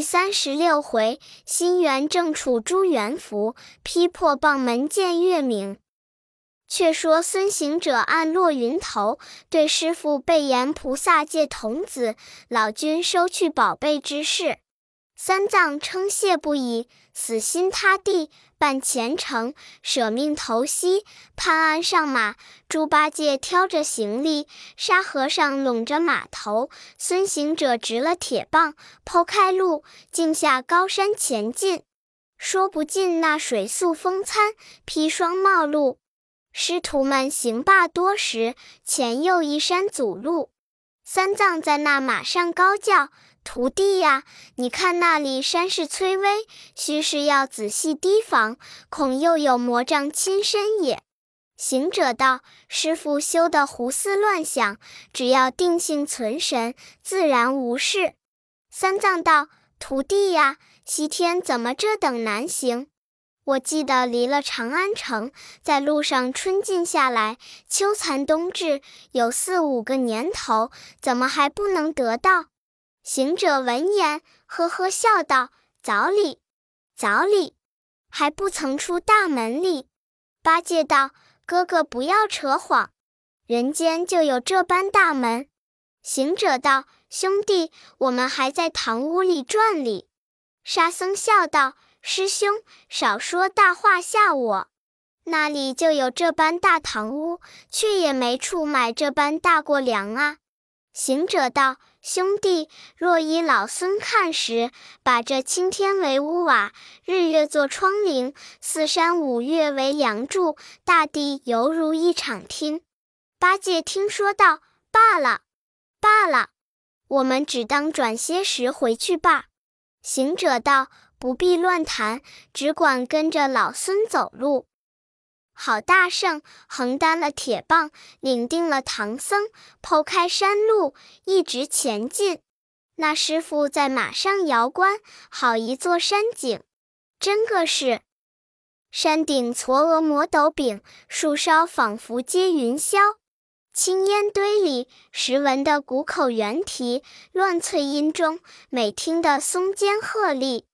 第三十六回，心猿正处朱元福，劈破棒门见月明。却说孙行者按落云头，对师傅备言菩萨借童子，老君收去宝贝之事。三藏称谢不已，死心塌地办前程，舍命投西，潘安上马，猪八戒挑着行李，沙和尚拢着马头，孙行者执了铁棒，剖开路，径下高山前进。说不尽那水宿风餐，砒霜冒露。师徒们行罢多时，前又一山阻路。三藏在那马上高叫：“徒弟呀，你看那里山势崔巍，须是要仔细提防，恐又有魔障侵身也。”行者道：“师傅休得胡思乱想，只要定性存神，自然无事。”三藏道：“徒弟呀，西天怎么这等难行？”我记得离了长安城，在路上春尽下来，秋残冬至，有四五个年头，怎么还不能得到？行者闻言，呵呵笑道：“早礼，早礼，还不曾出大门里。”八戒道：“哥哥不要扯谎，人间就有这般大门。”行者道：“兄弟，我们还在堂屋里转哩。”沙僧笑道。师兄，少说大话吓我！那里就有这般大堂屋，却也没处买这般大过粮啊。行者道：“兄弟，若依老孙看时，把这青天为屋瓦，日月做窗棂，四山五岳为梁柱，大地犹如一场厅。”八戒听说道：“罢了，罢了，我们只当转些时回去罢。”行者道。不必乱谈，只管跟着老孙走路。好大圣横担了铁棒，领定了唐僧，剖开山路，一直前进。那师傅在马上摇观，好一座山景，真个是山顶嵯峨摩斗柄，树梢仿佛接云霄。青烟堆里，时闻得谷口猿啼；乱翠阴中，每听得松间鹤唳。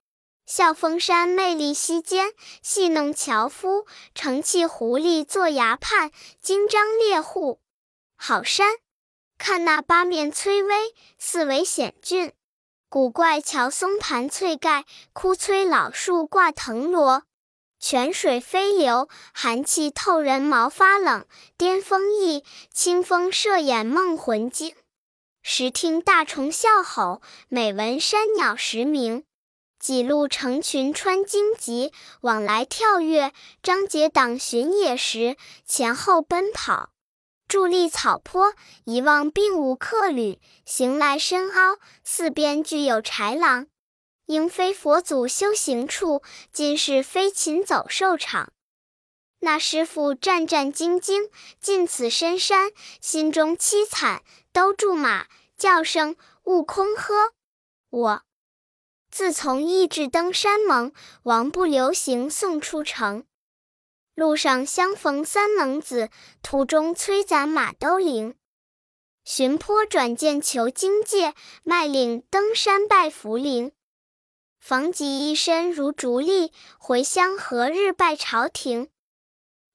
笑峰山魅力溪间，戏弄樵夫；乘气狐狸坐崖畔，金张猎户。好山，看那八面崔巍，四围险峻；古怪乔松盘翠盖，枯摧老树挂藤萝。泉水飞流，寒气透人毛发冷；巅峰异，清风射眼梦魂惊。时听大虫啸吼，每闻山鸟时鸣。几路成群穿荆棘，往来跳跃；张结党巡野时，前后奔跑。伫立草坡，一望并无客旅；行来深凹，四边俱有豺狼。应非佛祖修行处，尽是飞禽走兽场。那师傅战战兢兢进此深山，心中凄惨，都住马，叫声悟空呵，我。自从义至登山盟，王不留行送出城。路上相逢三猛子，途中催攒马兜铃。寻坡转见求经界，迈岭登山拜福灵。房己一身如竹笠，回乡何日拜朝廷？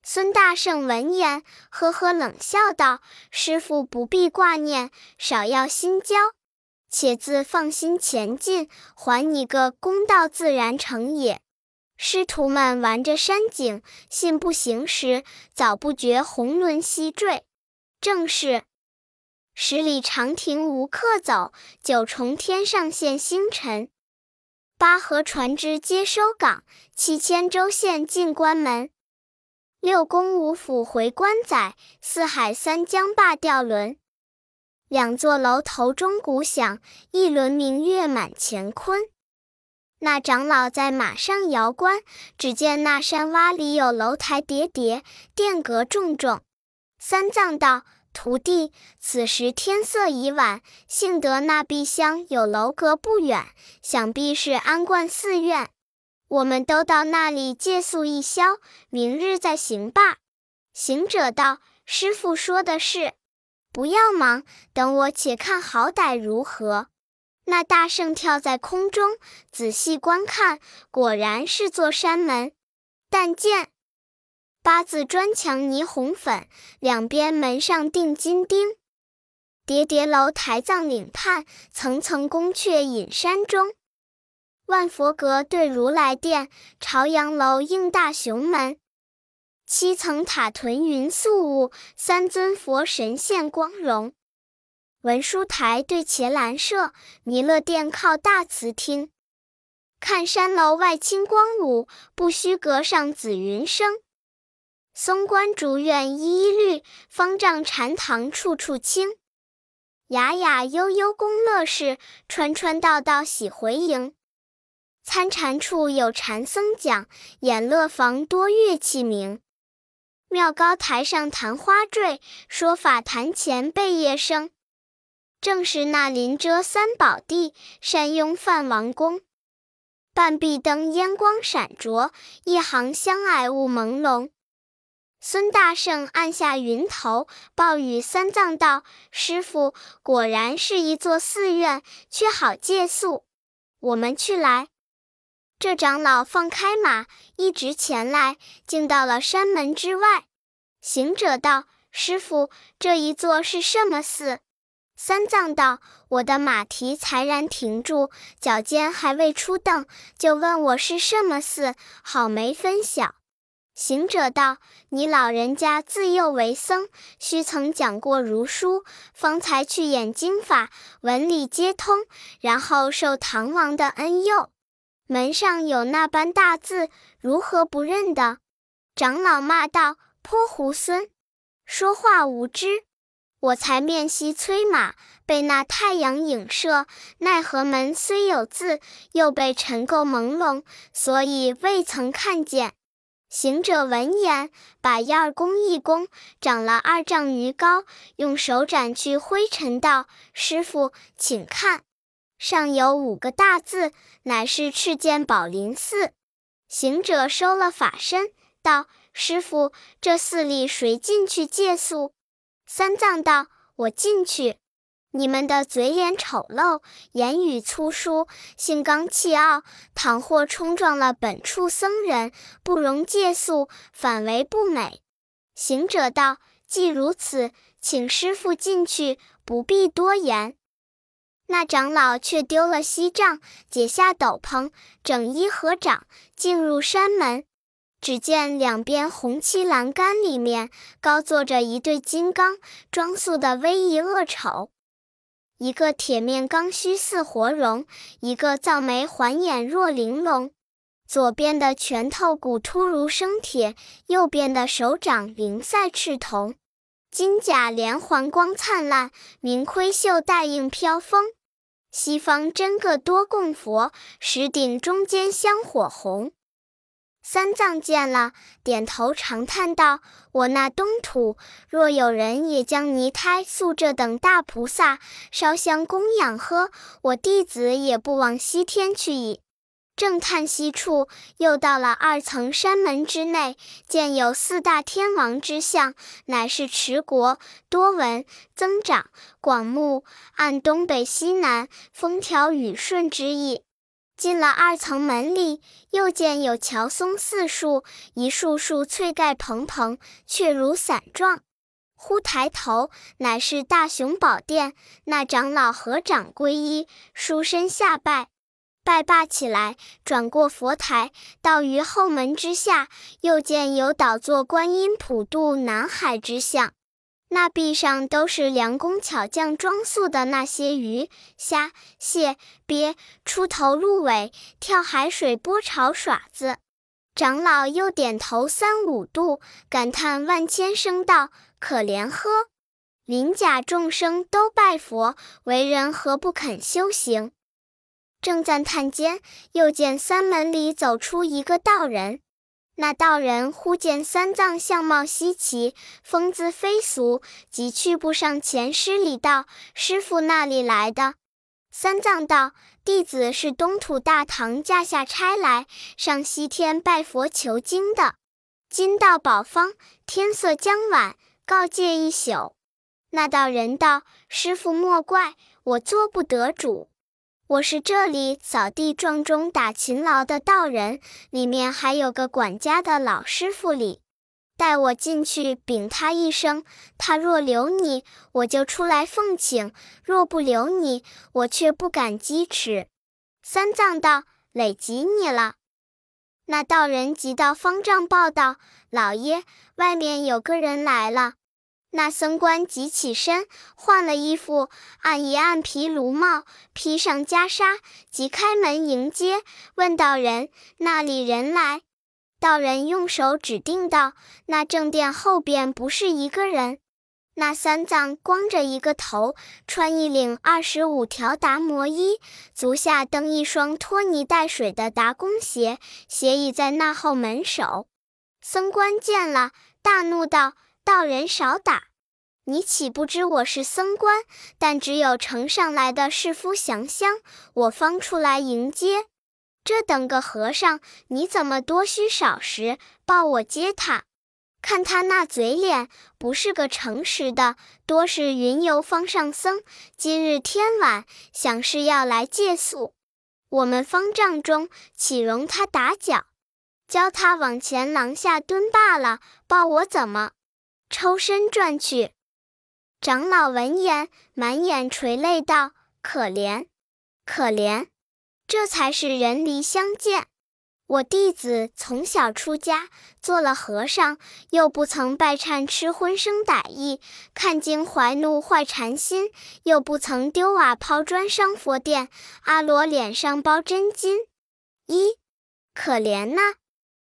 孙大圣闻言，呵呵冷笑道：“师傅不必挂念，少要心焦。”且自放心前进，还你个公道自然成也。师徒们玩着山景，信步行时，早不觉红轮西坠。正是十里长亭无客走，九重天上现星辰。八河船只皆收港，七千州县进关门。六宫五府回关载，四海三江罢吊轮。两座楼头钟鼓响，一轮明月满乾坤。那长老在马上摇观，只见那山洼里有楼台叠叠，殿阁重重。三藏道：“徒弟，此时天色已晚，幸得那壁厢有楼阁不远，想必是安观寺院。我们都到那里借宿一宵，明日再行吧。”行者道：“师傅说的是。”不要忙，等我且看好歹如何。那大圣跳在空中，仔细观看，果然是座山门。但见八字砖墙霓虹粉，两边门上钉金钉。叠叠楼台藏岭畔，层层宫阙隐山中。万佛阁对如来殿，朝阳楼映大雄门。七层塔屯云宿雾，三尊佛神现光荣。文殊台对伽蓝舍，弥勒殿靠大慈厅。看山楼外清光舞，不须阁上紫云生。松关竹院依依绿，方丈禅堂处处清。雅雅悠悠宫乐事，川川道道喜回营。参禅处有禅僧讲，演乐房多乐器鸣。妙高台上昙花坠，说法坛前贝叶声。正是那临遮三宝地，山拥梵王宫。半壁灯烟光闪灼，一行香霭雾朦胧。孙大圣按下云头，报与三藏道：“师傅，果然是一座寺院，却好借宿。我们去来。”这长老放开马，一直前来，竟到了山门之外。行者道：“师傅，这一座是什么寺？”三藏道：“我的马蹄才然停住，脚尖还未出蹬，就问我是什么寺，好没分晓。”行者道：“你老人家自幼为僧，须曾讲过儒书，方才去演经法，文理皆通，然后受唐王的恩佑。门上有那般大字，如何不认得？”长老骂道：“泼猢狲，说话无知！”我才面西催马，被那太阳影射。奈何门虽有字，又被尘垢朦胧，所以未曾看见。行者闻言，把腰儿弓一弓，长了二丈余高，用手斩去灰尘，道：“师傅，请看，上有五个大字，乃是赤剑宝林寺。”行者收了法身，道：“师傅，这寺里谁进去借宿？”三藏道：“我进去。你们的嘴脸丑陋，言语粗疏，性刚气傲，倘或冲撞了本处僧人，不容借宿，反为不美。”行者道：“既如此，请师傅进去，不必多言。”那长老却丢了锡杖，解下斗篷，整衣合掌，进入山门。只见两边红漆栏杆里面高坐着一对金刚，装束的威仪恶丑。一个铁面刚须似活龙，一个造眉环眼若玲珑。左边的拳头骨突如生铁，右边的手掌灵赛赤铜。金甲连环光灿烂，明盔袖带映飘风。西方真个多供佛，石顶中间香火红。三藏见了，点头长叹道：“我那东土，若有人也将泥胎塑这等大菩萨，烧香供养喝，我弟子也不往西天去矣。”正叹息处，又到了二层山门之内，见有四大天王之像，乃是持国、多闻、增长、广目，按东北西南风调雨顺之意。进了二层门里，又见有乔松四树，一树树翠盖蓬蓬，却如伞状。忽抬头，乃是大雄宝殿。那长老合掌皈依，书身下拜。拜罢起来，转过佛台，到于后门之下，又见有倒坐观音普渡南海之像。那壁上都是良工巧匠装塑的那些鱼、虾、蟹、鳖，出头露尾，跳海水波潮耍子。长老又点头三五度，感叹万千声道：“可怜呵！鳞甲众生都拜佛，为人何不肯修行？”正赞叹间，又见三门里走出一个道人。那道人忽见三藏相貌稀奇，风姿非俗，即去步上前施礼道：“师傅那里来的？”三藏道：“弟子是东土大唐驾下差来上西天拜佛求经的，今到宝方，天色将晚，告诫一宿。”那道人道：“师傅莫怪，我做不得主。我是这里扫地撞钟打勤劳的道人，里面还有个管家的老师傅里，带我进去禀他一声。他若留你，我就出来奉请；若不留你，我却不敢击齿。三藏道：“累及你了。”那道人急到方丈报道：“老爷，外面有个人来了。”那僧官急起身，换了衣服，按一按皮卢帽，披上袈裟，即开门迎接，问道人：“那里人来？”道人用手指定道：“那正殿后边不是一个人。”那三藏光着一个头，穿一领二十五条达摩衣，足下蹬一双拖泥带水的达公鞋，斜倚在那后门首。僧官见了，大怒道。道人少打，你岂不知我是僧官？但只有呈上来的士夫降香，我方出来迎接。这等个和尚，你怎么多虚少实，抱我接他？看他那嘴脸，不是个诚实的，多是云游方上僧。今日天晚，想是要来借宿，我们方丈中岂容他打搅？教他往前廊下蹲罢了，抱我怎么？抽身转去，长老闻言，满眼垂泪道：“可怜，可怜！这才是人离相见。我弟子从小出家，做了和尚，又不曾拜忏吃荤生歹意，看经怀怒坏禅心，又不曾丢瓦抛砖伤佛殿，阿罗脸上包真金。一可怜呐！”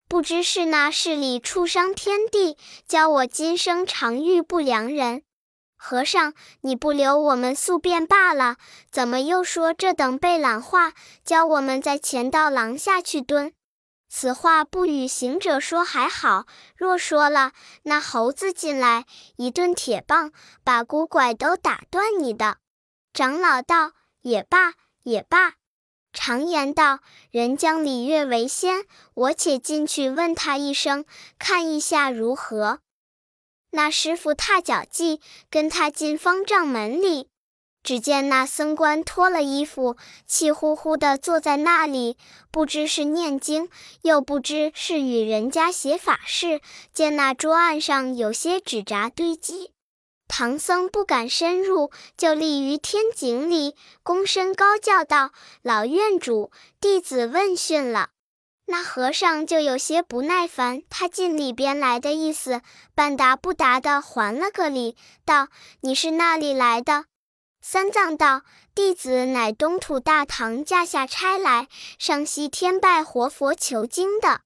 不知是那势力触伤天地，教我今生常遇不良人。和尚，你不留我们宿便罢了，怎么又说这等背懒话，教我们在前道廊下去蹲？此话不与行者说还好，若说了，那猴子进来，一顿铁棒，把骨拐都打断你的。长老道：也罢，也罢。常言道：“人将礼乐为先。”我且进去问他一声，看一下如何。那师傅踏脚迹，跟他进方丈门里。只见那僧官脱了衣服，气呼呼地坐在那里，不知是念经，又不知是与人家写法事。见那桌案上有些纸札堆积。唐僧不敢深入，就立于天井里，躬身高叫道：“老院主，弟子问讯了。”那和尚就有些不耐烦，他进里边来的意思，半答不答的还了个礼，道：“你是那里来的？”三藏道：“弟子乃东土大唐驾下差来，上西天拜活佛求经的，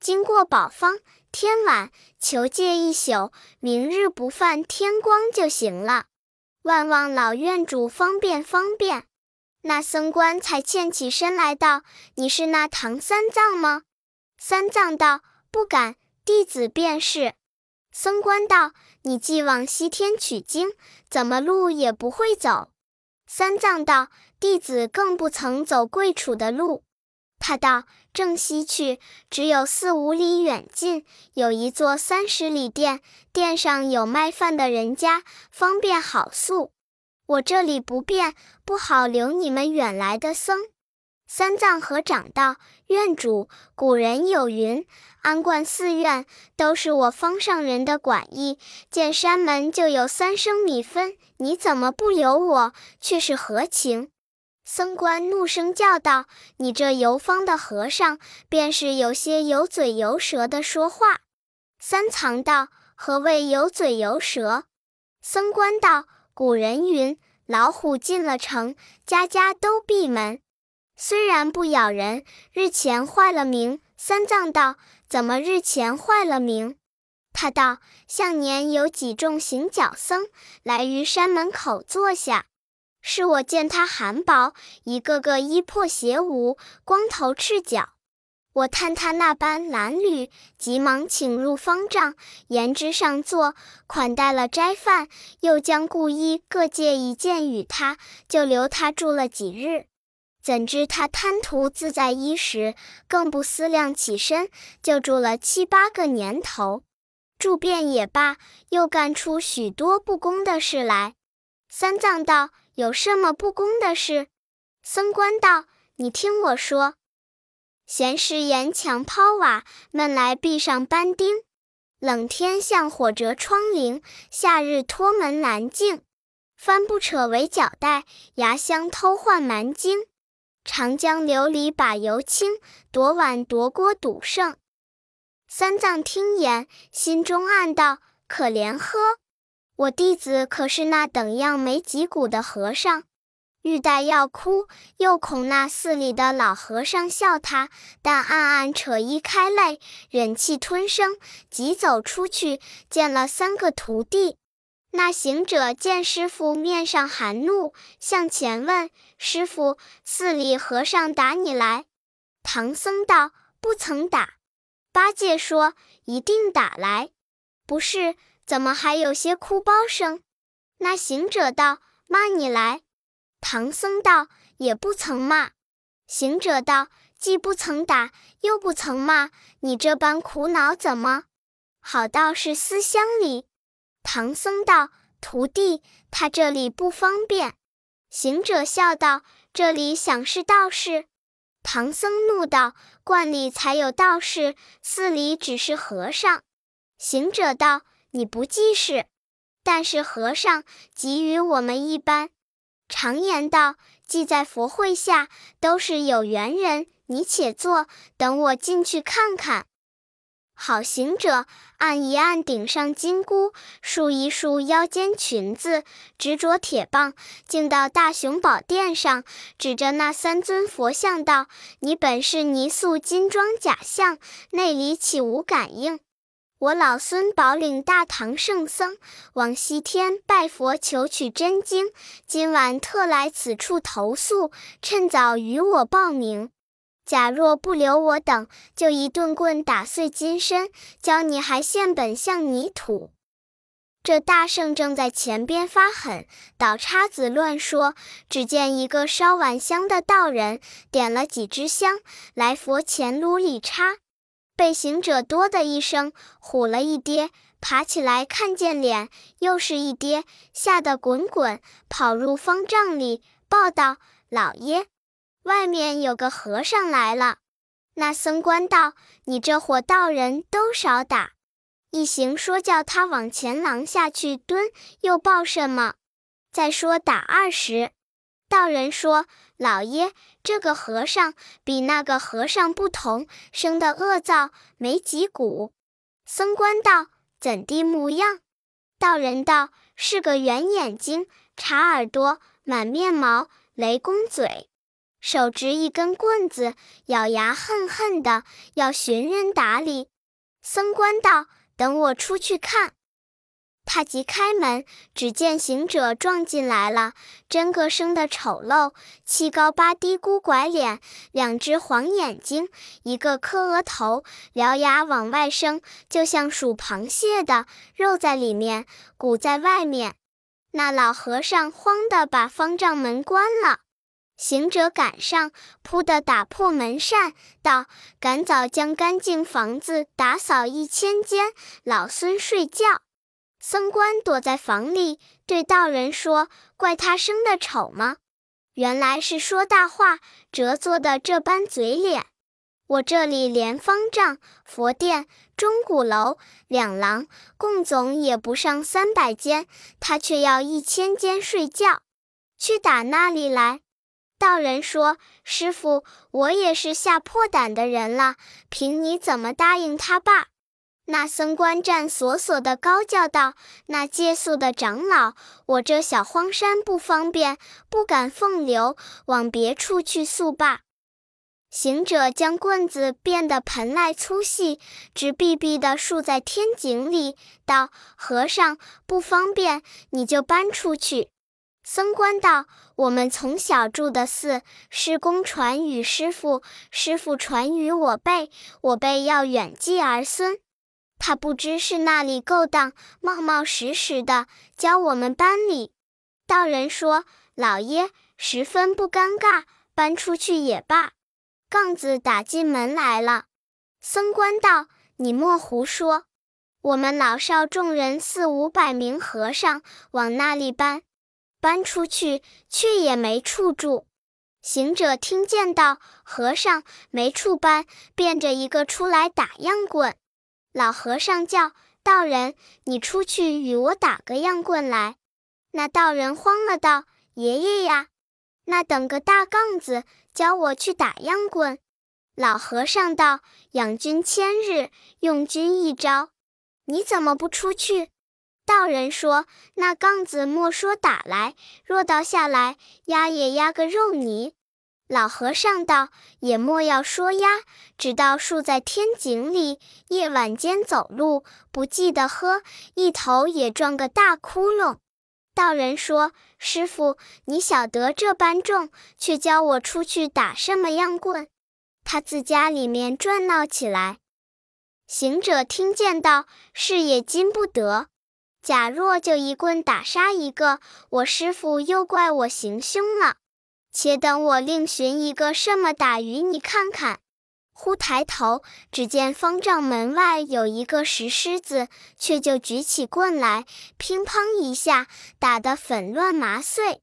经过宝方。”天晚求借一宿，明日不犯天光就行了。万望老院主方便方便。那僧官才欠起身来道：“你是那唐三藏吗？”三藏道：“不敢，弟子便是。”僧官道：“你既往西天取经，怎么路也不会走？”三藏道：“弟子更不曾走贵楚的路。”他道：“正西去，只有四五里远近，有一座三十里店，店上有卖饭的人家，方便好宿。我这里不便，不好留你们远来的僧。”三藏合掌道：“院主，古人有云，安观寺院都是我方上人的管意，见山门就有三升米分，你怎么不留我？却是何情？”僧官怒声叫道：“你这游方的和尚，便是有些有嘴有舌的说话。”三藏道：“何谓有嘴有舌？”僧官道：“古人云，老虎进了城，家家都闭门，虽然不咬人，日前坏了名。”三藏道：“怎么日前坏了名？”他道：“向年有几众行脚僧来于山门口坐下。”是我见他寒薄，一个个衣破鞋无，光头赤脚。我看他那般褴褛，急忙请入方丈，言之上座，款待了斋饭，又将故衣各借一件与他，就留他住了几日。怎知他贪图自在衣食，更不思量起身，就住了七八个年头。住遍也罢，又干出许多不公的事来。三藏道。有什么不公的事？僧官道：“你听我说，闲时沿墙抛瓦，闷来壁上搬钉。冷天向火折窗棂，夏日脱门拦镜。帆布扯围脚带，牙香偷换蛮巾。长江流里把油倾，夺碗夺锅赌胜。”三藏听言，心中暗道：“可怜呵，我弟子可是那等样没脊骨的和尚。”欲待要哭，又恐那寺里的老和尚笑他，但暗暗扯衣开泪，忍气吞声，急走出去，见了三个徒弟。那行者见师傅面上含怒，向前问：“师傅，寺里和尚打你来？”唐僧道：“不曾打。”八戒说：“一定打来。”不是，怎么还有些哭包声？那行者道：“骂你来。”唐僧道：“也不曾骂。”行者道：“既不曾打，又不曾骂，你这般苦恼怎么？好道是思乡里。”唐僧道：“徒弟，他这里不方便。”行者笑道：“这里想是道士。”唐僧怒道：“观里才有道士，寺里只是和尚。”行者道：“你不记事，但是和尚给予我们一般。”常言道：“既在佛会下，都是有缘人。”你且坐，等我进去看看。好行者按一按顶上金箍，束一束腰间裙子，执着铁棒，径到大雄宝殿上，指着那三尊佛像道：“你本是泥塑金装假象，内里岂无感应？”我老孙保领大唐圣僧，往西天拜佛求取真经，今晚特来此处投宿，趁早与我报名。假若不留我等，就一顿棍打碎金身，教你还现本相泥土。这大圣正在前边发狠，倒叉子乱说。只见一个烧完香的道人，点了几支香，来佛前炉里插。被行者哆的一声，唬了一跌，爬起来看见脸，又是一跌，吓得滚滚跑入方丈里，报道：“老爷，外面有个和尚来了。”那僧官道：“你这伙道人都少打，一行说叫他往前廊下去蹲，又报什么？再说打二十。”道人说：“老爷，这个和尚比那个和尚不同，生的恶造，没脊骨。”僧官道：“怎地模样？”道人道：“是个圆眼睛，茶耳朵，满面毛，雷公嘴，手执一根棍子，咬牙恨恨的，要寻人打理。”僧官道：“等我出去看。”他即开门，只见行者撞进来了，真个生的丑陋，七高八低，孤拐脸，两只黄眼睛，一个磕额头，獠牙往外生，就像数螃蟹的，肉在里面，骨在外面。那老和尚慌的把方丈门关了，行者赶上，扑的打破门扇，道：“赶早将干净房子打扫一千间，老孙睡觉。”僧官躲在房里，对道人说：“怪他生的丑吗？原来是说大话，折作的这般嘴脸。我这里连方丈、佛殿、钟鼓楼两廊，共总也不上三百间，他却要一千间睡觉，去打那里来？”道人说：“师傅，我也是吓破胆的人了，凭你怎么答应他罢？”那僧官战索索的高叫道：“那借宿的长老，我这小荒山不方便，不敢奉留，往别处去宿罢。”行者将棍子变得盆来粗细，直逼逼的竖在天井里，道：“和尚不方便，你就搬出去。”僧官道：“我们从小住的寺，师公传与师傅，师傅传与我辈，我辈要远继儿孙。”他不知是那里勾当，冒冒失失的教我们搬礼。道人说：“老爷十分不尴尬，搬出去也罢。”杠子打进门来了。僧官道：“你莫胡说，我们老少众人四五百名和尚往那里搬？搬出去却也没处住。”行者听见道：“和尚没处搬，变着一个出来打样棍。”老和尚叫道人：“你出去与我打个样棍来。”那道人慌了，道：“爷爷呀，那等个大杠子，教我去打样棍。”老和尚道：“养君千日，用君一朝，你怎么不出去？”道人说：“那杠子莫说打来，若倒下来，压也压个肉泥。”老和尚道：“也莫要说呀，只道树在天井里，夜晚间走路不记得喝，一头也撞个大窟窿。”道人说：“师傅，你晓得这般重，却教我出去打什么样棍？”他自家里面转闹起来。行者听见道：“是也禁不得。假若就一棍打杀一个，我师傅又怪我行凶了。”且等我另寻一个什么打鱼你看看。忽抬头，只见方丈门外有一个石狮子，却就举起棍来，乒乓一下，打得粉乱麻碎。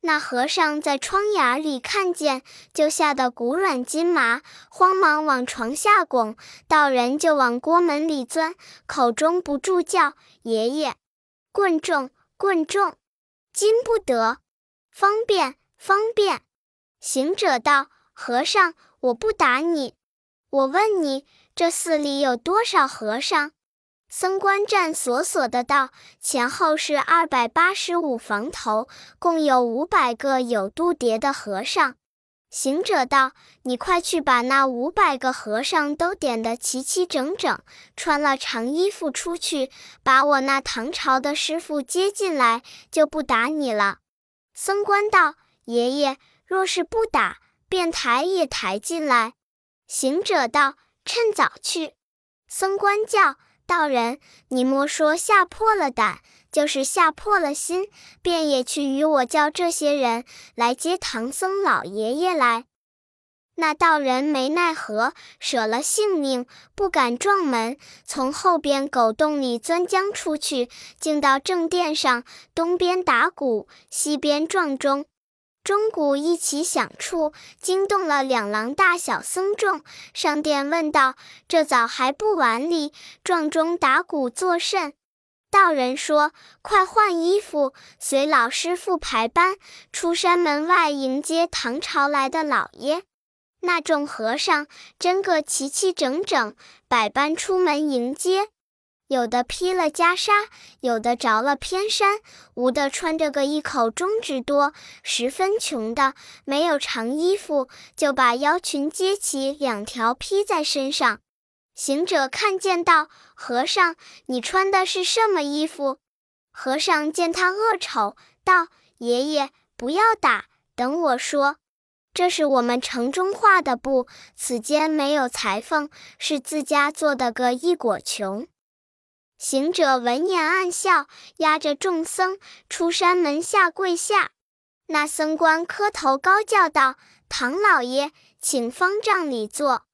那和尚在窗眼里看见，就吓得骨软筋麻，慌忙往床下拱，道人就往锅门里钻，口中不住叫：“爷爷，棍重，棍重，禁不得，方便。”方便，行者道：“和尚，我不打你。我问你，这寺里有多少和尚？”僧官站索索的道：“前后是二百八十五房头，共有五百个有度牒的和尚。”行者道：“你快去把那五百个和尚都点得齐齐整整，穿了长衣服出去，把我那唐朝的师傅接进来，就不打你了。”僧官道。爷爷，若是不打，便抬也抬进来。行者道：“趁早去。”僧官叫道人：“你莫说吓破了胆，就是吓破了心，便也去与我叫这些人来接唐僧老爷爷来。”那道人没奈何，舍了性命，不敢撞门，从后边狗洞里钻将出去，竟到正殿上，东边打鼓，西边撞钟。钟鼓一起响处，惊动了两廊大小僧众，上殿问道：“这早还不晚礼，撞钟打鼓作甚？”道人说：“快换衣服，随老师傅排班，出山门外迎接唐朝来的老爷。”那众和尚真个齐齐整整，百般出门迎接。有的披了袈裟，有的着了偏衫，无的穿着个一口中指多，十分穷的没有长衣服，就把腰裙揭起两条披在身上。行者看见道：“和尚，你穿的是什么衣服？”和尚见他恶丑，道：“爷爷不要打，等我说。这是我们城中画的布，此间没有裁缝，是自家做的个一裹穷。”行者闻言暗笑，押着众僧出山门下跪下。那僧官磕头高叫道：“唐老爷，请方丈里坐。”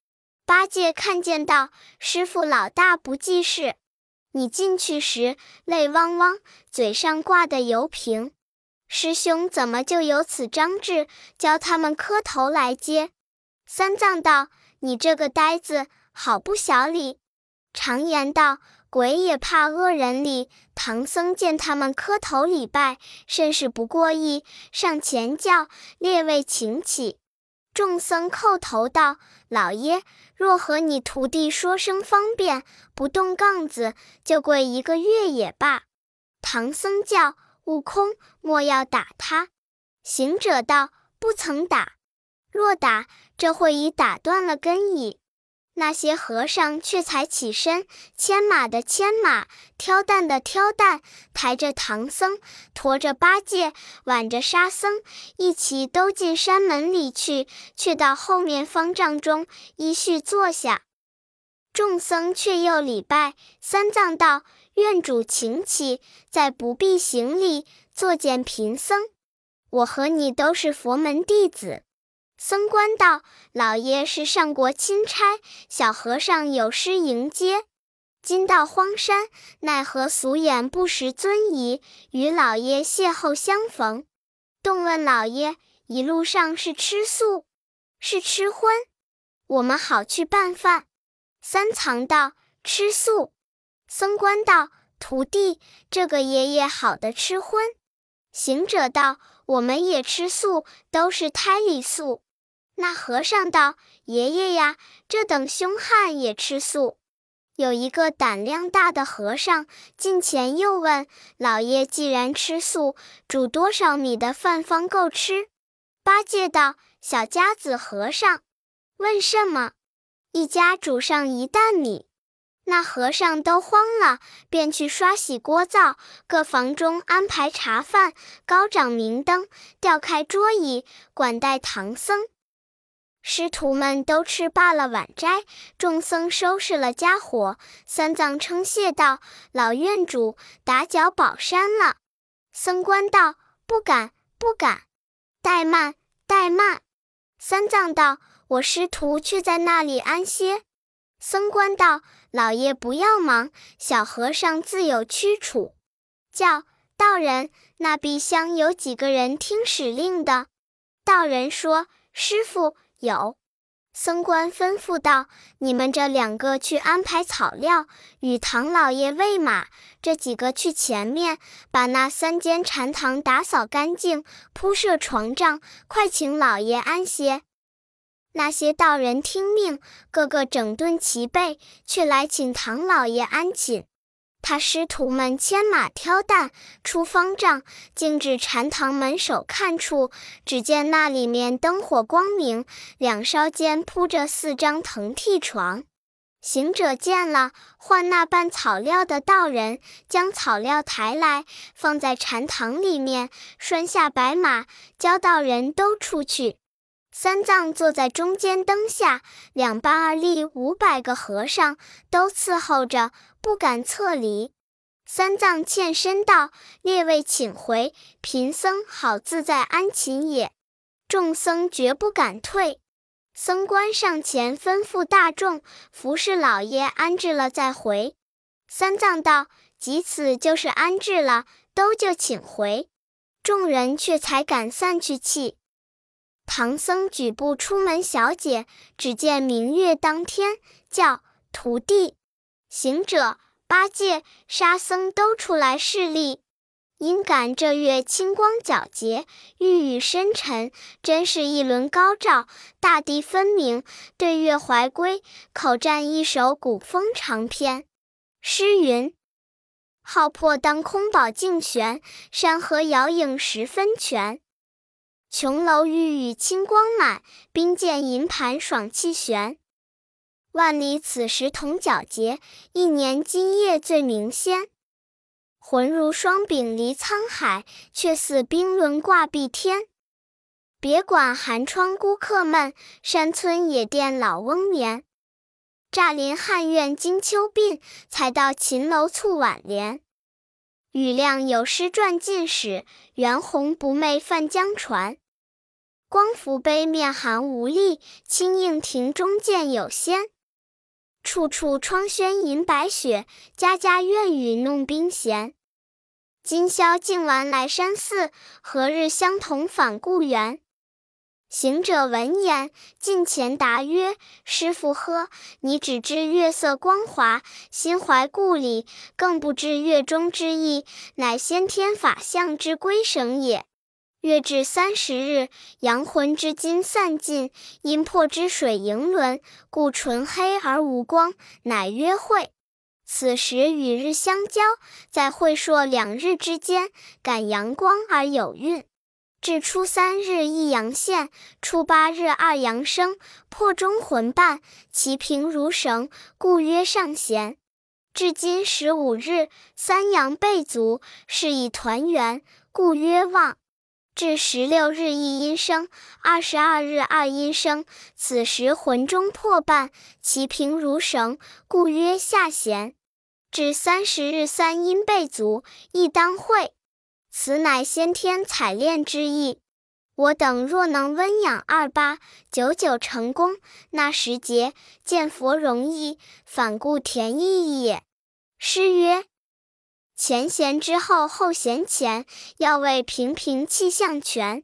八戒看见道：“师傅老大不济事，你进去时泪汪汪，嘴上挂的油瓶。师兄怎么就有此张志，教他们磕头来接？”三藏道：“你这个呆子，好不晓礼。常言道。”鬼也怕恶人哩。唐僧见他们磕头礼拜，甚是不过意，上前叫列位请起。众僧叩头道：“老爷，若和你徒弟说声方便，不动杠子，就跪一个月也罢。”唐僧叫悟空莫要打他。行者道：“不曾打，若打，这会已打断了根矣。”那些和尚却才起身，牵马的牵马，挑担的挑担，抬着唐僧，驮着八戒，挽着沙僧，一起都进山门里去，却到后面方丈中依序坐下。众僧却又礼拜，三藏道：“愿主请起，再不必行礼，作见贫僧。我和你都是佛门弟子。”僧官道：“老爷是上国钦差，小和尚有失迎接。今到荒山，奈何俗眼不识尊仪，与老爷邂逅相逢。动问老爷一路上是吃素，是吃荤，我们好去拌饭。三藏道：“吃素。”僧官道：“徒弟，这个爷爷好的吃荤。”行者道：“我们也吃素，都是胎里素。”那和尚道：“爷爷呀，这等凶悍也吃素。”有一个胆量大的和尚近前又问：“老爷既然吃素，煮多少米的饭方够吃？”八戒道：“小家子和尚，问什么？一家煮上一担米。”那和尚都慌了，便去刷洗锅灶，各房中安排茶饭，高掌明灯，吊开桌椅，管待唐僧。师徒们都吃罢了晚斋，众僧收拾了家伙，三藏称谢道：“老院主打搅宝山了。”僧官道：“不敢，不敢，怠慢，怠慢。”三藏道：“我师徒却在那里安歇。”僧官道：“老爷不要忙，小和尚自有驱处。叫道人，那壁厢有几个人听使令的？”道人说：“师傅。”有，僧官吩咐道：“你们这两个去安排草料，与唐老爷喂马；这几个去前面，把那三间禅堂打扫干净，铺设床帐，快请老爷安歇。”那些道人听命，个个整顿齐备，去来请唐老爷安寝。他师徒们牵马挑担出方丈，径至禅堂门首看处，只见那里面灯火光明，两梢间铺着四张藤屉床。行者见了，唤那拌草料的道人，将草料抬来，放在禅堂里面，拴下白马，教道人都出去。三藏坐在中间灯下，两半二立五百个和尚都伺候着。不敢侧离，三藏欠身道：“列位请回，贫僧好自在安寝也。”众僧绝不敢退。僧官上前吩咐大众：“服侍老爷安置了再回。”三藏道：“即此就是安置了，都就请回。”众人却才敢散去气。唐僧举步出门，小姐只见明月当天，叫徒弟。行者、八戒、沙僧都出来侍立，因感这月清光皎洁，玉宇深沉，真是一轮高照，大地分明。对月怀归，口占一首古风长篇。诗云：“浩破当空宝镜悬，山河遥影十分全。琼楼玉宇清光满，冰鉴银盘爽气悬。”万里此时同皎洁，一年今夜最明鲜。浑如霜柄离沧海，却似冰轮挂碧天。别管寒窗孤客闷，山村野店老翁眠。乍临汉苑惊秋鬓，才到秦楼促晚帘。雨亮有诗传晋史，袁弘不寐泛江船。光伏杯面寒无力，清映庭中见有仙。处处窗轩银白雪，家家院宇弄冰弦。今宵竟玩来山寺，何日相同返故园？行者闻言，近前答曰：“师傅呵，你只知月色光华，心怀故里，更不知月中之意，乃先天法相之归省也。”月至三十日，阳魂之精散尽，阴魄之水盈沦，故纯黑而无光，乃约会。此时与日相交，在晦朔两日之间，感阳光而有运。至初三日一阳现，初八日二阳生，魄中魂伴，其平如绳，故曰上弦。至今十五日，三阳备足，是以团圆，故曰旺。至十六日一阴生，二十二日二阴生。此时魂中破半，其平如绳，故曰下弦。至三十日三阴备足，亦当会。此乃先天采炼之意。我等若能温养二八，久久成功，那时节见佛容易，反顾田意也。诗曰。前贤之后，后贤前，要为平平气象全。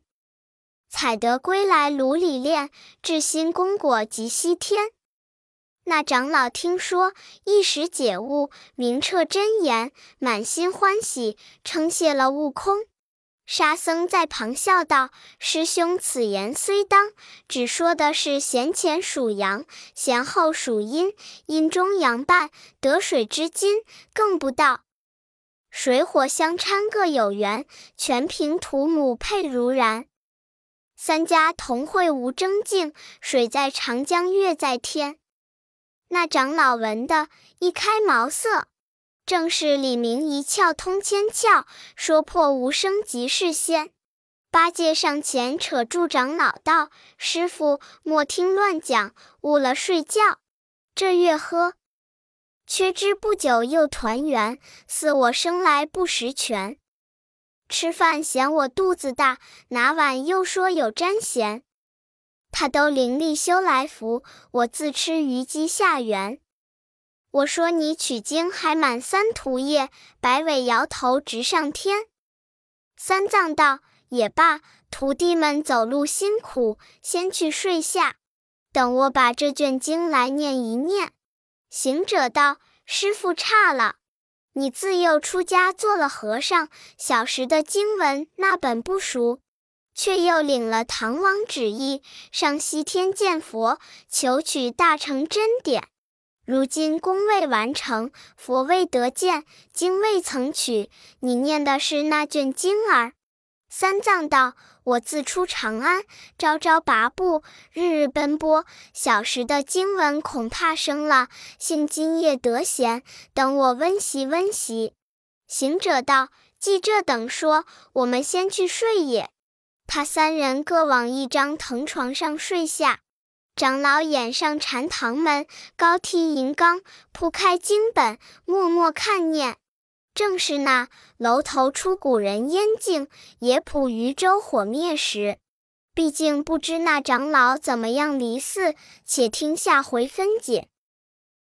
采得归来炉里炼，至心功果即西天。那长老听说，一时解悟，明彻真言，满心欢喜，称谢了悟空。沙僧在旁笑道：“师兄此言虽当，只说的是贤前属阳，贤后属阴，阴中阳半，得水之金，更不到。水火相掺各有缘，全凭土母配如然。三家同会无争竞，水在长江，月在天。”那长老闻的，一开茅塞。正是李明一窍通千窍，说破无声即是仙。八戒上前扯住长老道：“师傅莫听乱讲，误了睡觉。这月喝，缺之不久又团圆，似我生来不识泉。吃饭嫌我肚子大，拿碗又说有沾咸。他都灵力修来福，我自吃虞姬下园。”我说你取经还满三途业，摆尾摇头直上天。三藏道：“也罢，徒弟们走路辛苦，先去睡下，等我把这卷经来念一念。”行者道：“师傅差了，你自幼出家做了和尚，小时的经文那本不熟，却又领了唐王旨意，上西天见佛，求取大乘真典。”如今功未完成，佛未得见，经未曾取。你念的是那卷经儿？三藏道：“我自出长安，朝朝跋步，日日奔波，小时的经文恐怕生了。幸今夜得闲，等我温习温习。”行者道：“既这等说，我们先去睡也。”他三人各往一张藤床上睡下。长老掩上禅堂门，高梯银缸铺开经本，默默看念。正是那楼头出古人烟境，野浦渔舟火灭时。毕竟不知那长老怎么样离寺，且听下回分解。